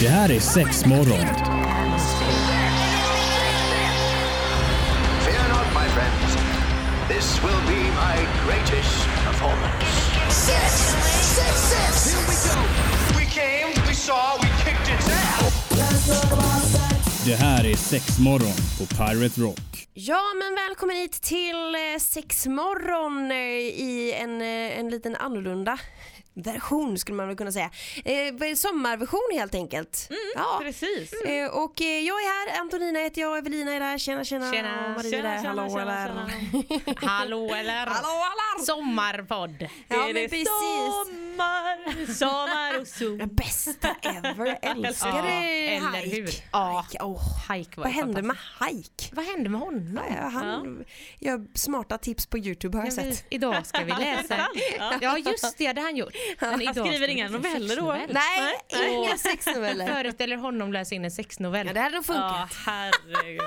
Det här är sex morgon. Fear not, my friends. This will be my greatest performance. Six, six, six. Here we go. We came, we saw, we kicked its ass. Det här är sex morgon på Pirate Rock. Ja, men välkommen hit till eh, Sexmorgon eh, i en, eh, en liten annorlunda version skulle man väl kunna säga. Eh, sommarversion helt enkelt. ja. Precis. Eh, och eh, jag är här, Antonina heter jag, Evelina är där, tjena tjena, Tjena. Maria Tjena, är där, hallå tjena, eller? Hallå eller? Hallå eller? Sommarpodd. Ja är men precis. sommar, sommar och sol. Bästa ever, älskar Ja, eller hike. hur? Ja. Hike, åh. Hike var Vad hände med. Hike? Vad hände med honom? Ja, han gör smarta tips på Youtube har jag Ja, vi- sett. Idag ska vi läsa. Ja just det, det han gjort. Men idag skriver inga noveller då? sexnovell. Nej, inga sexnoveller. Föreställer honom läsa in en sexnovell. Ja, det hade nog funkat. Ja, herregud.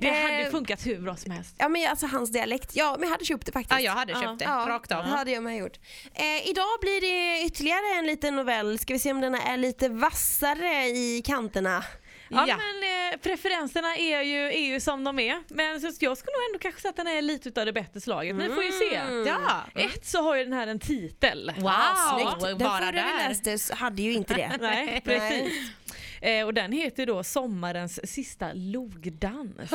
Det hade Eh, funkat hur bra som helst. Ja men alltså hans dialekt, ja men jag hade köpt det faktiskt. Ja, jag hade köpt det. Ja, Rakt av. det hade jag med gjort. Eh, idag blir det ytterligare en liten novell, ska vi se om den är lite vassare i kanterna. Ja, Ja. men eh, preferenserna är ju, är ju som de är. Men så jag skulle nog ändå kanske säga att den är lite utav det bättre slaget. Men vi får ju se. Mm. Ja. Ett så har ju den här en titel. Wow, Snyggt. Den förra vi där. läste hade ju inte det. Nej, precis. Eh, och den heter då Sommarens sista logdans.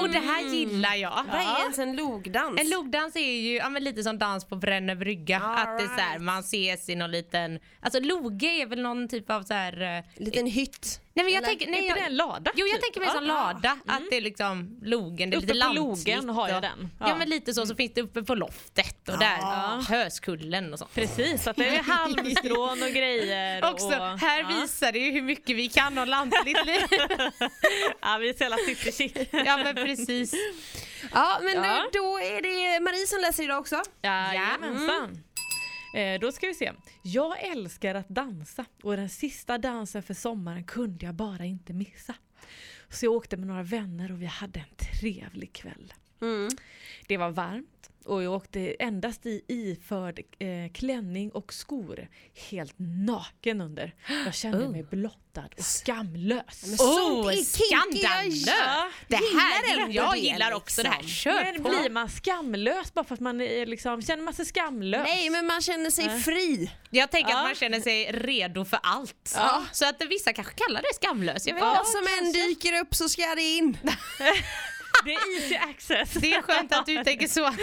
Och det här gillar jag. Vad är ens en logdans? En logdans är ju ja, men lite som dans på Brännö brygga. Att det är så här, man ses i någon liten... Alltså loge är väl någon typ av så här... eh, Liten hytt. Nej men jag Eller? tänker... Nej, Är inte jag, det en lada? Jo jag typ? tänker mig sån Ja. lada, att det är liksom logen, det är Uppe lite på lantigt. logen har jag den. Ja. Ja. men lite så, så finns det uppe på loftet och där, Höskullen och sånt. Precis, att det är halmstrån och grejer. Också, och, här visar det ju hur mycket vi kan om lantligt liv. Ja, vi är så jävla shit. ja men precis. Ja men Ja. Då, då är det Marie som läser idag också. Jajamensan. Eh, då ska vi se. Jag älskar att dansa och den sista dansen för sommaren kunde jag bara inte missa. Så jag åkte med några vänner och vi hade en trevlig kväll. Mm. Det var varmt och jag åkte endast i iförd eh, klänning och skor. Helt naken under. Jag kände mig blottad och skamlös. Men sånt Oh, är skandalöst! Det gillar här, ändå jag det, gillar också det här. liksom. Kör Men på! blir man skamlös bara för att man är liksom, känner man sig skamlös? Nej men man känner sig fri. Jag tänker Ja. att man känner sig redo för allt. Så att vissa kanske kallar det skamlös. Vad som än dyker upp så ska det in. Det är easy access. Det är skönt att du tänker så.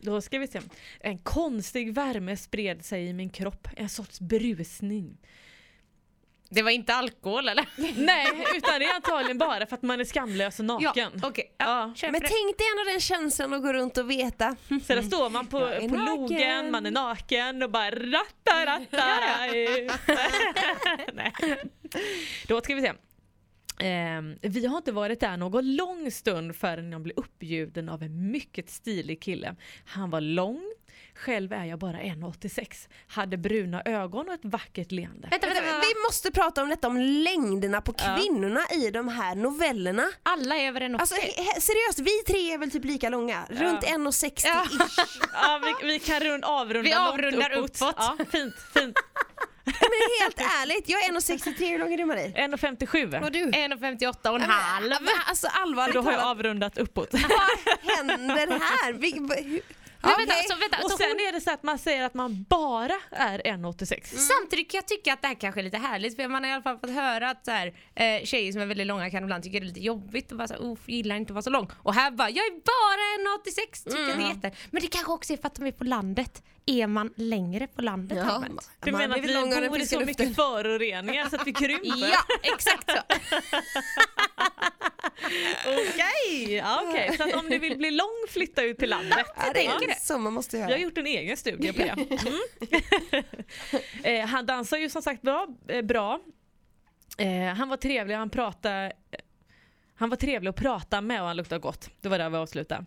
Då ska vi se. En konstig värme spred sig i min kropp, en sorts brusning. Det var inte alkohol eller? Nej, utan det är antagligen bara för att man är skamlös och naken. Ja, okej. Ja. Ja, Men tänk dig ändå den känslan att gå runt och veta. Så där står man på, på logen, man är naken och bara ratta ratta. Nej. Då ska vi se. Ehm, vi har inte varit där någon lång stund förrän jag blev uppbjuden av en mycket stilig kille. Han var lång, själv är jag bara 1,86. Hade bruna ögon och ett vackert leende. Vänta, vänta, vänta. Vi måste prata om detta om längderna på Ja. kvinnorna i de här novellerna. Alla är över en Alltså he- he- seriöst, vi tre är väl typ lika långa? Runt 1,60 Ja. ish. Ja, vi, vi kan rund, avrunda Vi avrundar uppåt. Ja, fint, fint. Men helt ärligt, jag är 1,63, hur lång är du Marie? 1,57. Och du? 1,58 och en halv. Alltså allvarligt Då har jag avrundat uppåt. vad händer här? Men vänta, så vänta, Och så sen hon, är det så att man säger att man bara är 1,86. Samtidigt kan jag tycka att det här kanske är lite härligt för man har i alla fall fått höra att så här, eh, tjejer som är väldigt långa kan ibland tycka det är lite jobbigt och bara såhär, oh, gillar inte att vara så lång. Och här bara, jag är bara 1,86 tycker Mm. det är jätte... Men det kanske också är för att de är på landet. Är man längre på landet Ja? Du menar att vi bor i så luften. mycket föroreningar så att vi krymper? Ja, exakt så. Okej, ja, okej. så att om ni vill bli lång flytta ut till landet. Ja, det är så man måste Jag har göra. gjort en egen studie på det. Mm. eh, han dansar ju som sagt bra. Eh, bra. Eh, han var trevlig, han pratade han var trevlig att prata med och han luktade gott. Det var där vi avslutade.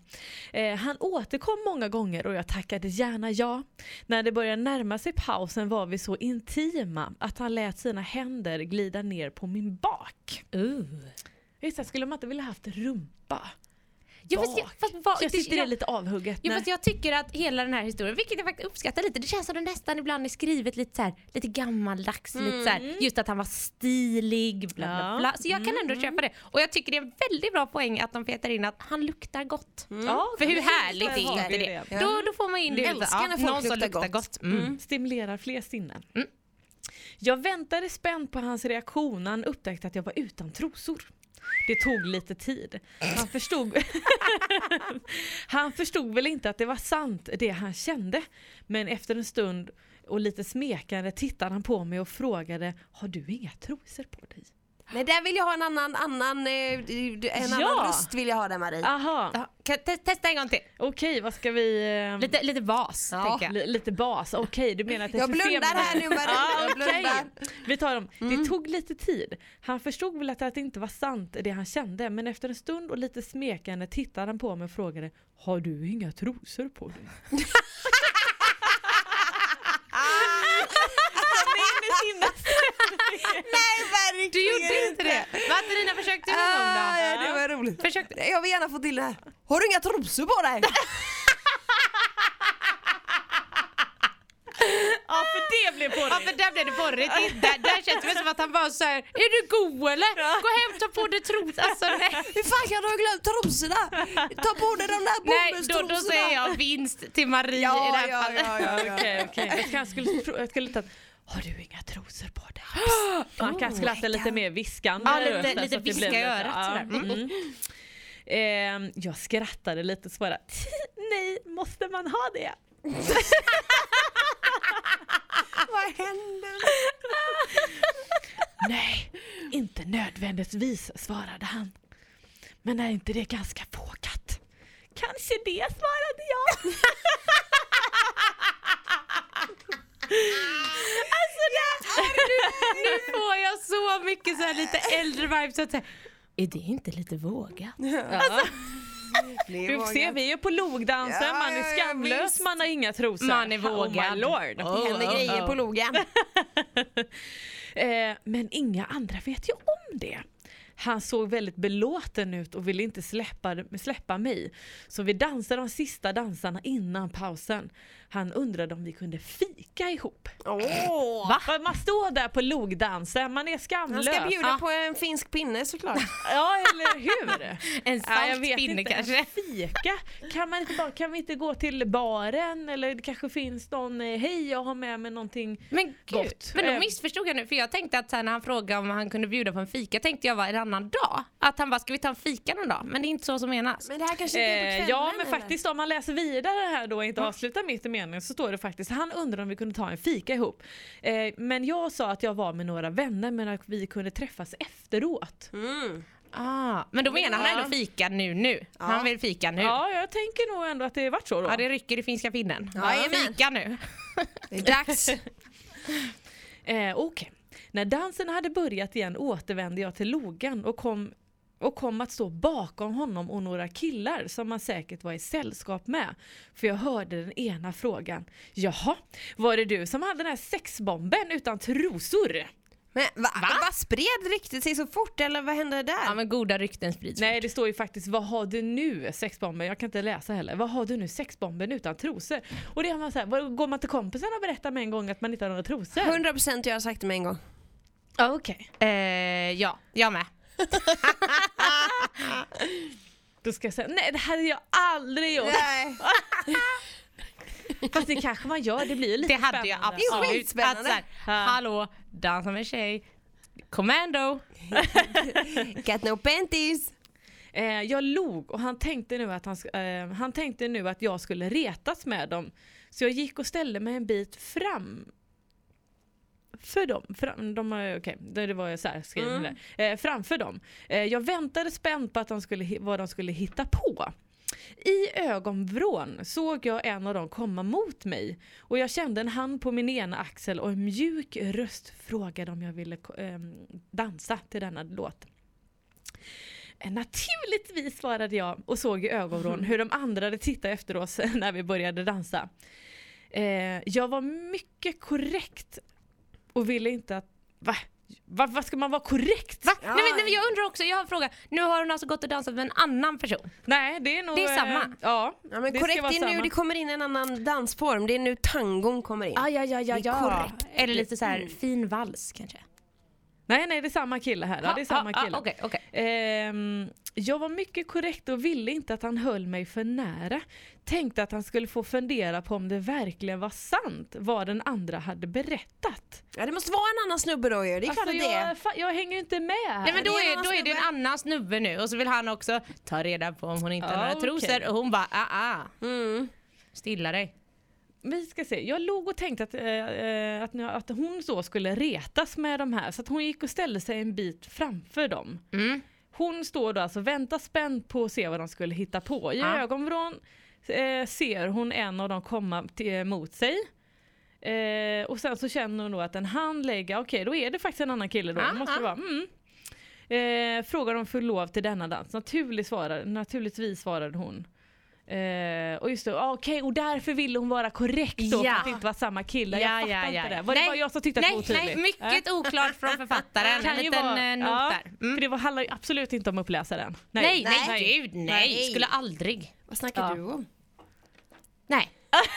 Eh, han återkom många gånger och jag tackade gärna ja. När det började närma sig pausen var vi så intima att han lät sina händer glida ner på min bak. Uh. Just det, skulle man inte vilja haft rumpa? Ja, fast, jag, fast, vad, Jag sitter jag- det lite avhugget. Ja, fast jag tycker att hela den här historien, vilket jag faktiskt uppskattar lite, det känns som det nästan ibland är skrivet lite så här, lite gammaldags, lite så här, just att han var stilig, bla bla bla. Så jag kan ändå köpa det. Och jag tycker det är en väldigt bra poäng att de petar in att han luktar gott. Ja, För hur härligt är är inte det. det? Ja. Då, då får man in det. Älskar Ja, när folk någon som luktar luktar gott. gott. Mm. Stimulerar fler sinnen. Mm. Jag väntade spänt på hans reaktion när han upptäckte att jag var utan trosor. Det tog lite tid. Han förstod, han förstod väl inte att det var sant det han kände. Men efter en stund och lite smekande tittade han på mig och frågade Har du inga trosor på dig? Nej där vill jag ha en annan, annan, eh, en annan Ja. röst vill jag ha där Marie. Aha, Ja, kan, te testa en gång till. okej vad ska vi... eh, Lite, lite bas, Ja. tänker jag. li- lite bas, okej du menar att det är Jag blundar här nu Marie, Ja, jag okej. blundar. Vi tar dem. Det tog lite tid. Han förstod väl att det inte var sant det han kände men efter en stund och lite smekande tittade han på mig och frågade Har du inga trosor på dig? Nej verkligen Du gjorde inte det? Martina, försökte du någon Ah, ja, det var roligt. Försökte. Jag vill gärna få till det här. Har du inga trosor på dig? Ja för det blev Ja för där blev det borrigt. Det- Där, där känns det som att han bara såhär, är du god eller? Gå hem, ta på dig tros. Alltså nej. Hur fan kan du ha glömt trosorna? Ta på dig de där Nej, då, bomullstrosorna. då säger jag vinst till Marie i det Ja, här ja, fallet. ja, ja, ja. Okej okej, jag skulle, jag skulle ta Har du inga trosor på dig? Man kanske skulle haft det lite mer viskande Ja, lite- röst, lite viska i örat ja, mm. Ehm, jag skrattade lite och svarade Nej, måste man ha det? Vad händer? Nej, inte nödvändigtvis, svarade han. Men är inte det ganska vågat? Kanske det, svarade jag. Alltså det, nu, nu får jag så mycket så här lite äldre vibes. Så att säga, är det inte lite vågat? Ja. Du ser, vi är på logdansen, Ja, man är ja, ja, skamlös, visst. man har inga trosor. Man är Oh vågad. my lord. Det händer grejer på logen. Eh, men inga andra vet ju om det. Han såg väldigt belåten ut och ville inte släppa, släppa mig. Så vi dansade de sista dansarna innan pausen. Han undrade om vi kunde fika ihop. Åh! Va? Man står där på logdansen, man är Han skamlös. ska bjuda Ja. på en finsk pinne såklart. Ja eller hur? En Ja, salt vet pinne inte. kanske? Fika? Kan, man inte bara, kan vi inte gå till baren? Eller det kanske finns någon, eh, hej jag har med mig någonting Men gud, Gott. men då Eh. missförstod jag nu för jag tänkte att här, när han frågade om han kunde bjuda på en fika tänkte jag var en annan dag. Att han bara, ska vi ta en fika någon dag? Men det är inte så som menas. Men det här kanske inte är på Eh, kvällen ja men eller? faktiskt om man läser vidare här då och inte avslutar mitt i meningen så står det faktiskt han undrar om vi kunde ta en fika ihop. Eh, men jag sa att jag var med några vänner men att vi kunde träffas efteråt. Mm. Ah, men då menar han Ja. ändå fika nu nu. Han vill fika nu. Ja. Ja jag tänker nog ändå att det varit så då. det rycker i finska pinnen. Jajamän. Fika nu. Det är dags. Eh, Okej. När dansen hade börjat igen återvände jag till logan och kom, och kom att stå bakom honom och några killar som han säkert var i sällskap med. För jag hörde den ena frågan. Jaha, var det du som hade den här sexbomben utan trosor? Men va? Vad spred ryktet sig så fort eller vad hände där? Ja men goda rykten sprids Nej det står ju faktiskt vad har du nu sexbomben? Jag kan inte läsa heller. Vad har du nu sexbomben utan trosor? Och det har man så här, går man till kompisen och berättar med en gång att man inte har några trosor? 100% jag har sagt det med en gång. Ja okej. Eh, ja, jag med. Då ska jag säga nej det här hade jag aldrig gjort. Nej. Fast det kanske man gör, det blir ju lite Det hade jag spännande. absolut. Det är skitspännande. Att så här. Hallå, dansa med tjej. Commando. Got no panties. Eh, jag log och han tänkte, nu att han, eh, han tänkte nu att jag skulle retas med dem. Så jag gick och ställde mig en bit fram för dem. Fram, de, okej, det det var jag så här skriven Mm. Eh, framför dem. Eh, jag väntade spänt på att de skulle, vad de skulle hitta på. I ögonvrån såg jag en av dem komma mot mig och jag kände en hand på min ena axel och en mjuk röst frågade om jag ville ehm, dansa till denna låt. Eh, Naturligtvis svarade jag och såg i ögonvrån hur de andra hade tittat efter oss när vi började dansa. Eh, jag var mycket korrekt och ville inte att... Va? Vad vad ska man vara korrekt? Va? Nej, men, nej, jag undrar också, jag har en fråga. Nu har hon alltså gått och dansat med en annan person. Nej det är nog... Det är samma. eh, ja, Ja, men det korrekt, det är nu det kommer in en annan dansform. Det är nu tangon kommer in. Ah, ja, ja, ja, ja. korrekt. Eller lite så här fin vals kanske? Nej nej det är samma kille här. Ja, det är samma kille. ja, Okej, okej. Ehm, jag var mycket korrekt och ville inte att han höll mig för nära. Tänkte att han skulle få fundera på om det verkligen var sant vad den andra hade berättat. Ja, det måste vara en annan snubbe då ju. Det är Alltså, det är. jag, jag hänger ju inte med här. Nej men då är då är det en annan snubbe nu och så vill han också ta reda på om hon inte har Ja, några okej. trosor och hon bara ah ah. Mm. Stilla dig. Vi ska se, jag låg och tänkte att, eh, eh, att, att hon så skulle retas med de här så att hon gick och ställde sig en bit framför dem. Mm. Hon står då alltså väntar spänt på att se vad de skulle hitta på. I Ja. ögonvrån eh, ser hon en av dem komma till, mot sig. Eh, och sen så känner hon då att en hand lägger, okej då är det faktiskt en annan kille då. Måste det vara. Mm. Eh, frågar om för lov till denna dans. Naturligt svarade, naturligtvis svarade hon. Eh, och just det, ah, okej och därför ville hon vara korrekt då Ja. för att det inte var samma kille. Ja, jag fattar ja, inte ja. det. Var det Nej, bara jag som tyckte att det var Nej, otydligt? nej, mycket oklart från författaren. Kan en liten vara- eh, not ja, där. Mm. För det var, handlar ju absolut inte om uppläsaren. Nej, nej, nej. gud nej. Nej. Skulle aldrig. Vad snackar Ja. du om? Nej.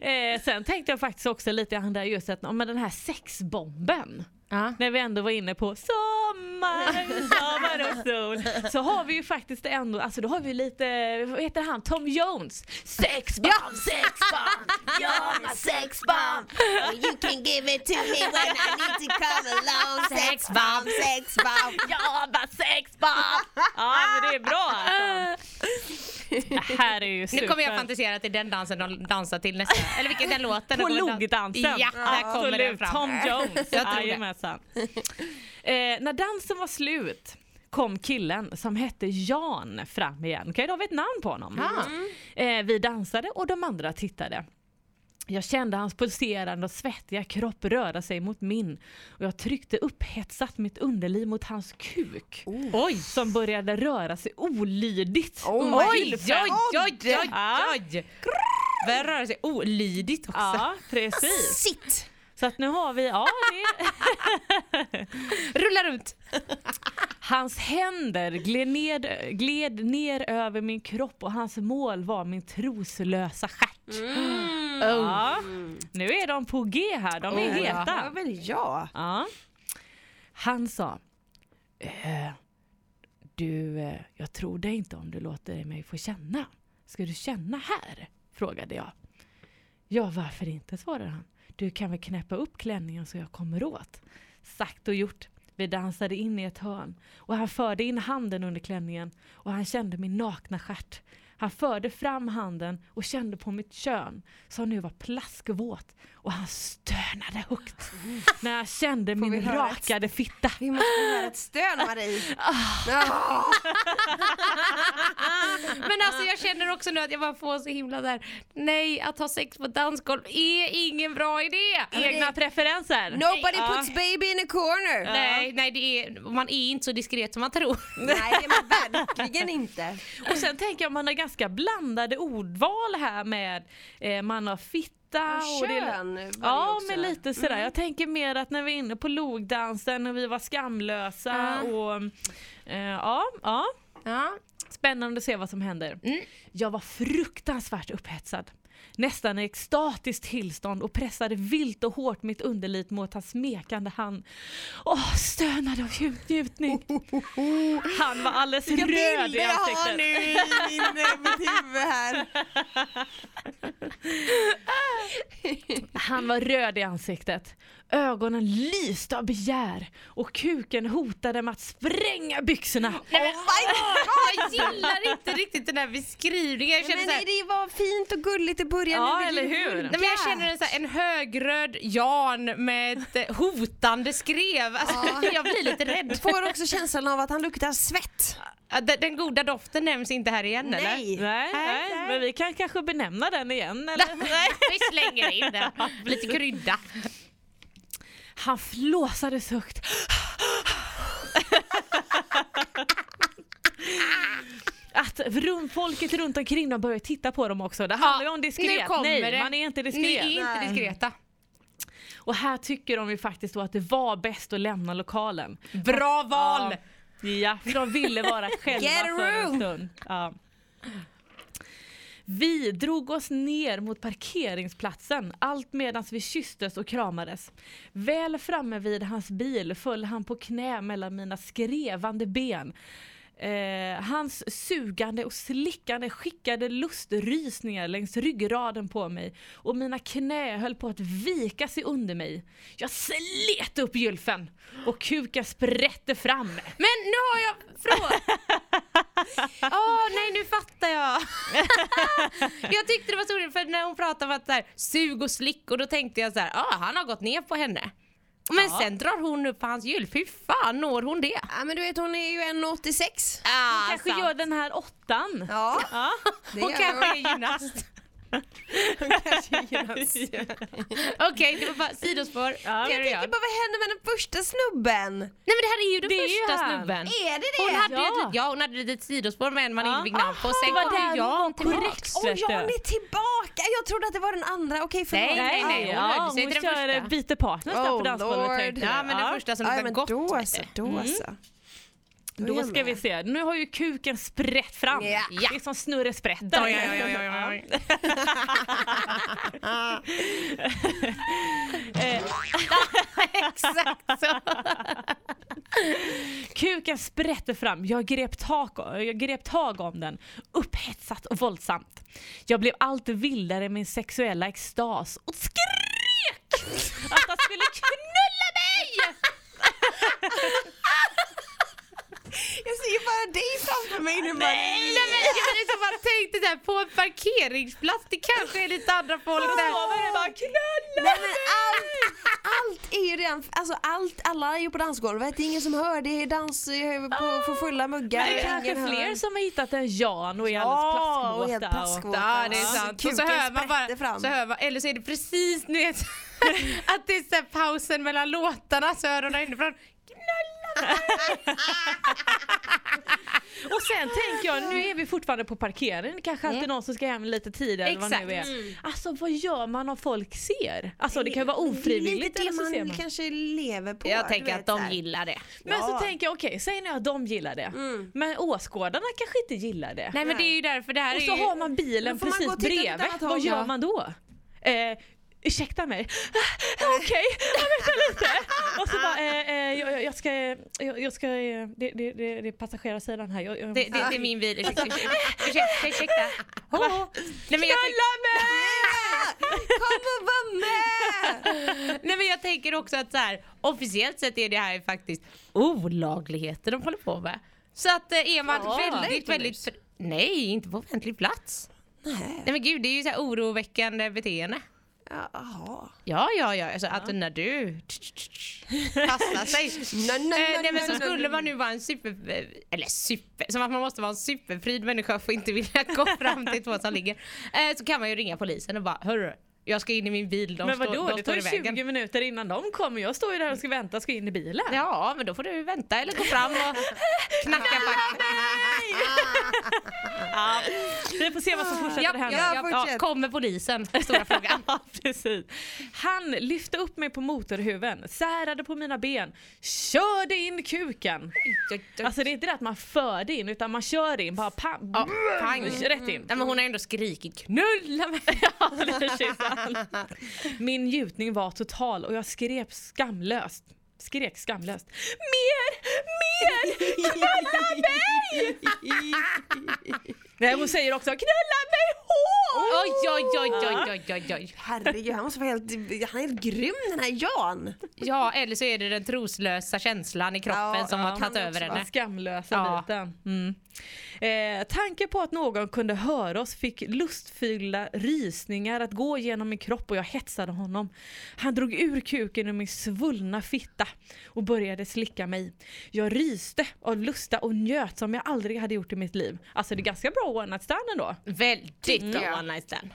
Eh, sen tänkte jag faktiskt också lite grann där just att om den här sexbomben. Ja. När vi ändå var inne på sommar, sommar och sol. Så har vi ju faktiskt ändå, alltså då har vi lite, vad heter han, Tom Jones. Sexbomb, sexbomb, you're my sexbomb. You can give it to me when I need to come along. Sex bomb, sex bomb. You're my sexbomb. Ja men det är bra alltså. Det här är ju super. Nu kommer jag fantasera till den dansen de dansar till nästa. Eller vilken den låten. På logdansen. Ja, där kommer den fram. Tom Jones. Jag tror. Jajamensan. eh, när dansen var slut kom killen som hette Jan fram igen. Okej, då har vi ett namn på honom. Ah. Eh, vi dansade och de andra tittade. Jag kände hans pulserande och svettiga kropp röra sig mot min och jag tryckte upphetsat mitt underliv mot hans kuk. Oj! Som började röra sig olydigt. Oh Oj, oj, oj, oj, Ja. oj. Börjar röra sig olydigt också. Ja, precis. Sitt! Så att nu har vi, ja det Rulla runt. Hans händer gled, ned, gled ner över min kropp och hans mål var min troslösa stjärt. Mm. Ja, nu är de på G här, de är Ja, heta. väl ja. Ja. Han sa, eh, du, eh, jag tror dig inte om du låter mig få känna. Ska du känna här? Frågade jag. Ja, varför inte? svarade han. Du kan väl knäppa upp klänningen så jag kommer åt. Sagt och gjort. Vi dansade in i ett hörn och han förde in handen under klänningen och han kände min nakna stjärt. Han förde fram handen och kände på mitt kön som nu var plaskvåt och han stönade högt när han kände vi min höra ett- rakade fitta. Vi måste höra ett stön Marie. Ah. Men alltså jag känner också nu att jag bara får så himla där. Nej, att ha sex på dansgolv är ingen bra idé. Egna preferenser. Nobody Ja. puts baby in a corner. Nej, nej det är, man är inte så diskret som man tror. Nej det är man verkligen inte. Och sen tänker jag man har ganska blandade ordval här med eh, man har fitta och Kön det Ja också. men lite sådär. Jag tänker mer att när vi är inne på logdansen och vi var skamlösa Ja. och eh, ja, ja. Ja. Spännande att se vad som händer. Mm. Jag var fruktansvärt upphetsad. Nästan i extatiskt tillstånd och pressade vilt och hårt mitt underliv mot hans smekande hand. Åh, stönade av njut- njutning. Han var alldeles Vilka röd i ansiktet. nu i eh, mitt huvud här. Han var röd i ansiktet. Ögonen lyste av begär och kuken hotade med att spränga byxorna. Oh my God, jag gillar inte riktigt den här beskrivningen. Jag känner Men så här, nej, det var fint och gulligt i början. Ja, eller hur? Nej, men jag känner en, så här, en högröd Jan med ett eh, hotande skrev. Alltså, Jag blir lite rädd. Får också känslan av att han luktar svett. Ja, Den, den goda doften nämns inte här igen eller? Nej. Nej, nej, nej. men vi kan kanske benämna den igen. Eller? Nej, vi slänger in den. Lite krydda. Han flåsades högt. Att rum, folket runt omkring dem börjar titta på dem också. Det handlar ju om nu diskret. Nej, det. man är inte Ni diskret. är inte diskreta. Och här tycker de ju faktiskt då att det var bäst att lämna lokalen. Bra val! Ja, för de ville vara själva Get a för en stund. Ja. Vi drog oss ner mot parkeringsplatsen allt medan vi kysstes och kramades. Väl framme vid hans bil föll han på knä mellan mina skrevande ben. Eh, hans sugande och slickande skickade lustrysningar längs ryggraden på mig och mina knä höll på att vika sig under mig. Jag slet upp gylfen och kuken sprätte fram. Men nu har jag fråga. Åh nej nu fattar jag. jag tyckte det var så roligt för när hon pratade om att så här, sug och slick och då tänkte jag så här, ah, han har gått ner på henne. Men sen drar hon upp hans gylf, hur fan når hon det? Ja men du vet hon är ju 1,86. Ah, Kanske gör den här åttan. Ja, Ja. Hon kanske är gymnast. Hon kanske. Okej, det var bara sidospår. Ja. Jag tänker på vad hände med den första snubben? Nej men det här är ju den Det ju första snubben. Är det det? Hon hade, Ja. ja. ja, hon hade ett litet sidospår med en man Ja. inte fick namn på. Sen det var kom där Jan hon tillbaka. korrekt Åh vet Jan du. är tillbaka! Jag trodde att det var den andra. Okej förlåt. Nej, nej, nej. hon ja, höll sig hon till den kör första. byter partners där Oh, på dansgolvet Ja jag. men den första som Ja, luktar gott. då så, då Mm. så. Då ska vi se, nu har ju kuken sprätt fram. Ja. Det är som snurresprätten. Ja, ja, ja, ja, ja, ja. Exakt så. Kuken sprätte fram, jag grep, tag, jag grep tag om den, upphetsat och våldsamt. Jag blev allt vildare i min sexuella extas och skrek att han skulle knulla mig! Jag ser ju bara dig framför mig nu. Nej men jag liksom bara tänkte såhär på en parkeringsplats, det kanske är lite andra folk där. bara knulla Nej, men allt, allt är ju redan, alltså allt, alla är ju på dansgolvet, det är ingen som hör, det är dans eh, på, på fulla muggar. Men det är kanske fler hör. som har hittat en Jan och är alldeles och helt plaskvåta. och-. Ja det är sant. Så Kuken hör man bara, fram. så hör man, eller så är det precis nu vet, att det är så pausen mellan låtarna så hör de där inifrån Och sen tänker jag, nu är vi fortfarande på parkeringen, kanske alltid någon som ska hem lite tidigare eller vad Exakt. nu är. Alltså vad gör man om folk ser? Alltså det kan ju vara Det är ofrivilligt lite eller det så ser man man. kanske lever på. Jag tänker att de här. gillar det. Men Ja. så tänker jag, okej, säg nu att de gillar det. Men åskådarna kanske inte gillar det. Nej men det är ju därför det här Och är så ju... har man bilen man precis bredvid. Vad gör man då? Eh, ursäkta mig. Ah, Okej, jag vänta lite. Och så bara, eh, eh, jag, jag ska, jag, jag ska, eh, det, det, det, det är passagerarsidan här. Jag, jag, Det, det, det är min bil. Ursäkta, ursäkta. ursäkta. Åh. Nej, men jag tänker, Kom och var med! nej men jag tänker också att så här, officiellt sett är det här faktiskt olagligheter de håller på med. Så att eh, är man Ja. väldigt, väldigt... Nej, inte på offentlig plats. Nej. Nej men gud, det är ju så här oroväckande beteende. Jaha. Ja, ja, ja. Alltså, att när du passar sig. Eh, nej men så skulle man nu vara en super, eller super, som att man måste vara en superfrid människa för att inte vilja gå fram till två som ligger. Eh, så kan man ju ringa polisen och bara hörru, jag ska in i min bil, de, men står, vadå, de det står tar i vägen. 20 minuter innan de kommer. Jag står ju där och ska vänta och ska in i bilen. Ja men då får du vänta eller gå fram och knacka på Ja, vi får se vad som fortsätter ja, hända. ja, ja. Kommer polisen? Stora frågan. Ja, precis. Han lyfte upp mig på motorhuven, särade på mina ben, körde in kuken. Alltså det är inte det att man förde in utan man kör in, bara pam, Ja, pang. rätt in. Nej, men hon har ändå skrikit knulla mig. Ja, precis. Min njutning var total och jag skrek skamlöst. Skrek skamlöst. Mer! Mer! Knulla mig! Nej, hon säger också knulla mig hårt! Oj, oj, oj, oj, oj, oj, oj. Herregud, han måste vara helt, han är helt grym den här Jan. Ja, eller så är det den troslösa känslan i kroppen Ja, som har ja, tagit men över henne. Skamlösa Ja. biten. Mm. Eh, tanken på att någon kunde höra oss fick lustfyllda rysningar att gå genom min kropp och jag hetsade honom. Han drog ur kuken ur min svullna fitta och började slicka mig. Jag ryste av lusta och njöt som jag aldrig hade gjort i mitt liv. Alltså det är ganska bra one night stand ändå. Väldigt bra jag. one night stand.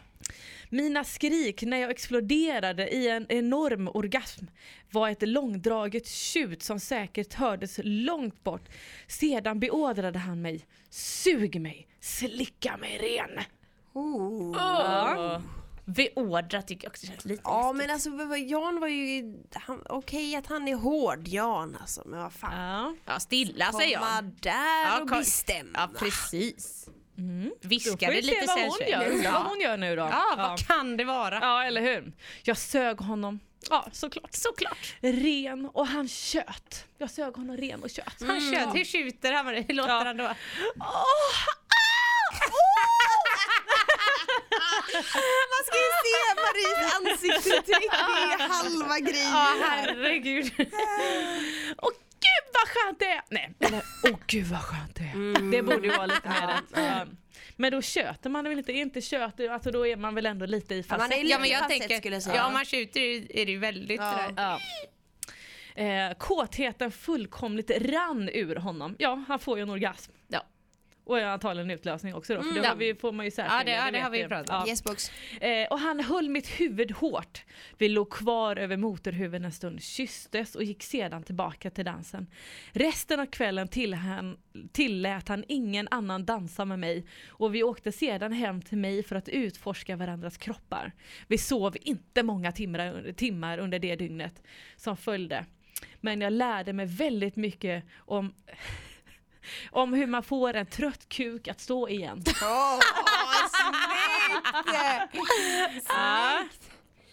Mina skrik när jag exploderade i en enorm orgasm var ett långdraget tjut som säkert hördes långt bort. Sedan beordrade han mig, sug mig, slicka mig ren. Oh. Ja. beordra tycker jag också känns lite Ja läskigt. men alltså Jan var ju, okej att han är hård Jan alltså men vad fan. Ja. Ja, stilla säger Komma jag. där Ja, och bestämma. Ja precis. Då får Viskade vi se lite vad hon sensuellt. gör. Vad hon gör nu då. Ja, vad kan det vara? Ja, eller hur? Jag sög honom. Ja, såklart. Såklart. Ren och han tjöt. Jag sög honom ren och kött. Han tjöt, hur tjuter han? Hur låter Ja. han då? Man ska ju se Maries ansiktsuttryck, det är halva grejen. Ja, herregud. Vad skönt det är! Nej, eller åh gud vad skönt det är. Det borde ju vara lite mer. Ja. Men då tjöter man väl inte, inte tjöt, alltså då är man väl ändå lite i Ja, man är facett. lite Ja men jag tänker, skulle jag säga. ja om man tjuter är det ju väldigt Ja. sådär. Ja. Eh, kåtheten fullkomligt rann ur honom. Ja, han får ju en orgasm. Ja. Och antagligen en utlösning också då, för ja. har vi, får man ju särskilja. Ja, det- ja, det har vi pratat om. Ja. Yes. Eh, och han höll mitt huvud hårt. Vi låg kvar över motorhuven en stund, kysstes och gick sedan tillbaka till dansen. Resten av kvällen till han, tillät han ingen annan dansa med mig och vi åkte sedan hem till mig för att utforska varandras kroppar. Vi sov inte många timmar, timmar under det dygnet som följde. Men jag lärde mig väldigt mycket om om hur man får en trött kuk att stå igen. Åh, snyggt! Snyggt!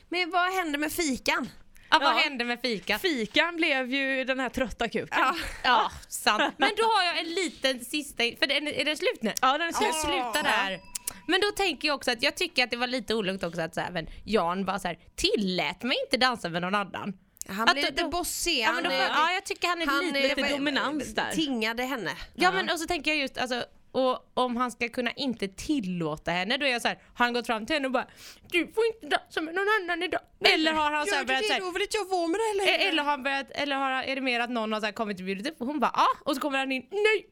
Men vad hände med fikan? Ja, vad hände med fika? Fikan blev ju den här trötta kuken. Ja, ja, sant. Men då har jag en liten sista, för den, är den slut nu? Ja, den är slut. slutar där. Men då tänker jag också att jag tycker att det var lite olugnt också att så här, men Jan bara så här, tillät mig inte dansa med någon annan. Han Att blev lite bossig. Ja, han, ja jag tycker han är han lite, lite dominans där. Tingade henne. Ja men och så tänker jag just alltså och om han ska kunna inte tillåta henne då är jag så här, har han gått fram till henne och bara Du får inte dansa med någon annan idag. Eller har han så här börjat så här, vill inte jag vara med dig Eh, Eller har han börjat, eller har, är det mer att någon har så här kommit och bjudit upp och hon bara ja och så kommer han in, nej,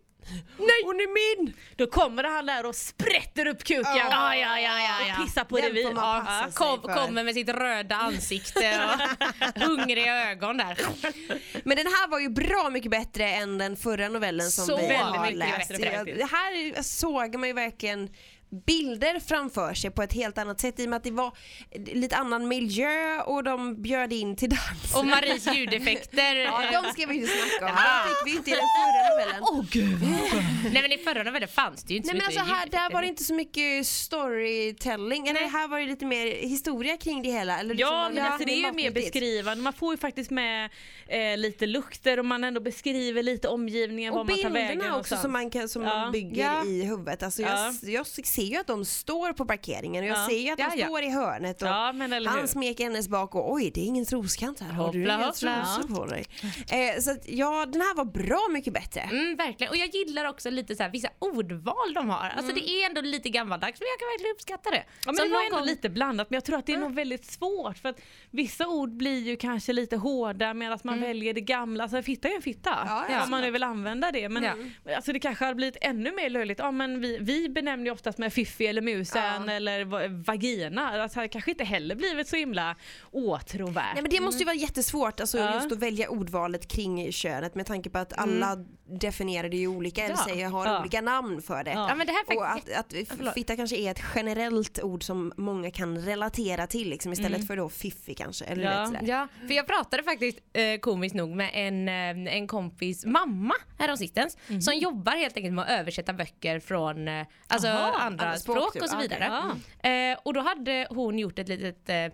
nej, hon är min! Då kommer han där och sprätter upp kuken. Ja, ja, ja, ja, ja. Och pissar på Den revir. Ja, Kom, kommer med sitt röda ansikte och hungriga ögon där. Men den här var ju bra mycket bättre än den förra novellen som Så vi har läst. bättre. Det här såg man ju verkligen bilder framför sig på ett helt annat sätt i och med att det var lite annan miljö och de bjöd in till dans. Och Maries ljudeffekter. Ja, de ska vi ju snacka om. Ja. De fick vi inte i den förra novellen. Åh gud Nej men i förra novellen fanns det ju inte Nej så men mycket alltså här, där var det inte så mycket storytelling, eller Nej. här var det lite mer historia kring det hela. Eller liksom Ja men alltså det är ju mer beskrivande, man får ju faktiskt med eh, lite lukter och man ändå beskriver lite omgivningen, Och var man tar vägen bilderna också någonstans. som man, kan, som Ja. man bygger Ja. i huvudet. Alltså Ja. jag, jag ser ju att de står på parkeringen och jag Ja. ser ju att de Ja, ja. står i hörnet och Ja han smeker hennes bak och oj det är ingen troskant här, har du inga trosor på dig? Eh, så att, ja den här var bra mycket bättre. Mm, verkligen. Och jag gillar också lite så här, vissa ordval de har. Alltså det är ändå lite gammaldags men jag kan verkligen uppskatta det. Ja, men Som det var ändå gång- lite blandat men jag tror att det är nog väldigt svårt för att vissa ord blir ju kanske lite hårda medan man väljer det gamla. Alltså fitta är ju en fitta. Ja, ja. Om man nu vill använda det. Men alltså, det kanske hade blivit ännu mer löjligt. Ja, men vi, vi benämner ju oftast med fiffi eller musen eller va- vagina. Alltså, det hade kanske inte heller blivit så himla åtråvärt. Nej men det måste ju vara jättesvårt alltså, Ja. just att välja ordvalet kring könet med tanke på att alla definierar det ju olika eller Ja. säger har Ja. olika namn för det. Ja. Ja men det här är Och faktiskt... att, att fitta kanske är ett generellt ord som många kan relatera till liksom, istället för då fiffi kanske. Eller Ja. vet. Ja, för jag pratade faktiskt eh, komiskt nog med en, eh, en kompis mamma häromsistens som jobbar helt enkelt med att översätta böcker från eh, alltså andra språk, språk, typ. och så Ah, vidare. Eh, och då hade hon gjort ett litet eh,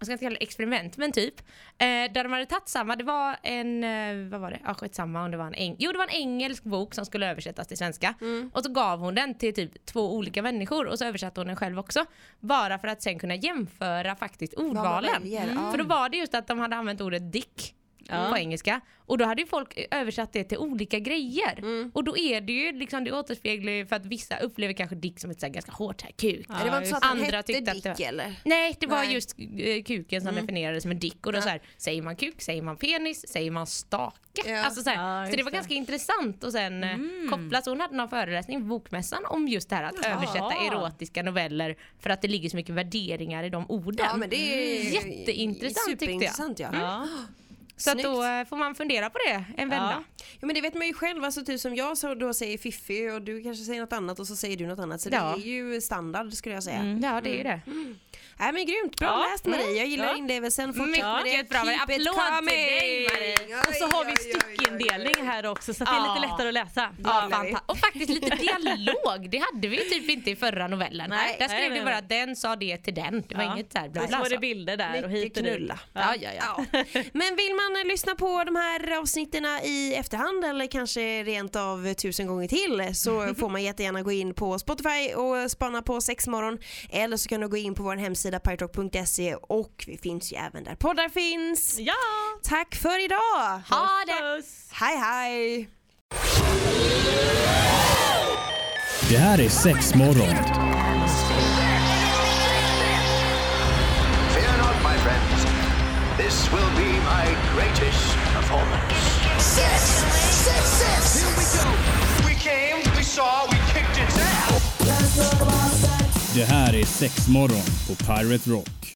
ska inte kalla det experiment men typ. Eh, där de hade tagit samma, det var en, eh, vad var det, ja skitsamma om det var en, eng- jo, det var en engelsk bok som skulle översättas till svenska. Och så gav hon den till typ två olika människor och så översatte hon den själv också. Bara för att sen kunna jämföra faktiskt ordvalen. ja. För då var det just att de hade använt ordet dick på engelska och då hade ju folk översatt det till olika grejer. Och då är det ju liksom, det återspeglar ju för att vissa upplever kanske dick som ett så här ganska hårt här kuk. Ja, det var inte så att han Andra hette tyckte att det Dick var- eller? Nej, det var Nej. just eh, kuken som definierades som en dick och då så här, säger man kuk, säger man penis, säger man stake. Ja. Alltså så, här, Ja, så det var det. ganska intressant och sen mm. kopplas hon hade någon föreläsning på Bokmässan om just det här att översätta erotiska noveller för att det ligger så mycket värderingar i de orden. Ja men det är Jätteintressant tyckte jag. superintressant, ja. Ja. Så då eh, får man fundera på det en vända. Ja. Ja, men det vet man ju själv, alltså typ som jag så då säger Fiffi och du kanske säger något annat och så säger du något annat. Så Ja. det är ju standard skulle jag säga. Mm, ja, det är ju det. Nej men grymt, bra Ja. läst Marie. Jag gillar Ja. inlevelsen. Fortsätt Mycket med det. bra, it Applåd till dig, Marie. Och så har vi styckindelning här också så det är lite Ja. lättare att läsa. Ja, och faktiskt lite dialog. Det hade vi typ inte i förra novellen. Nej, Där skrev nej, bara att den sa det till den. Det var Ja. inget där bla så var det bilder där och hit och knulla. Ja, ja, ja. Men vill man eh, lyssna på de här avsnitten i efterhand eller kanske rent av tusen gånger till så får man jättegärna gå in på Spotify och spana på sexmorgon eller så kan du gå in på vår hemsida pyrotalk.se och vi finns ju även där poddar finns. Ja! Tack för idag! Ha det! Hej hej! Det här är Sexmorgon. This will be my greatest performance. Six, six, six. Here we go. We came, we saw, we kicked it ass. Det här är Sexmorgon på Pirate Rock.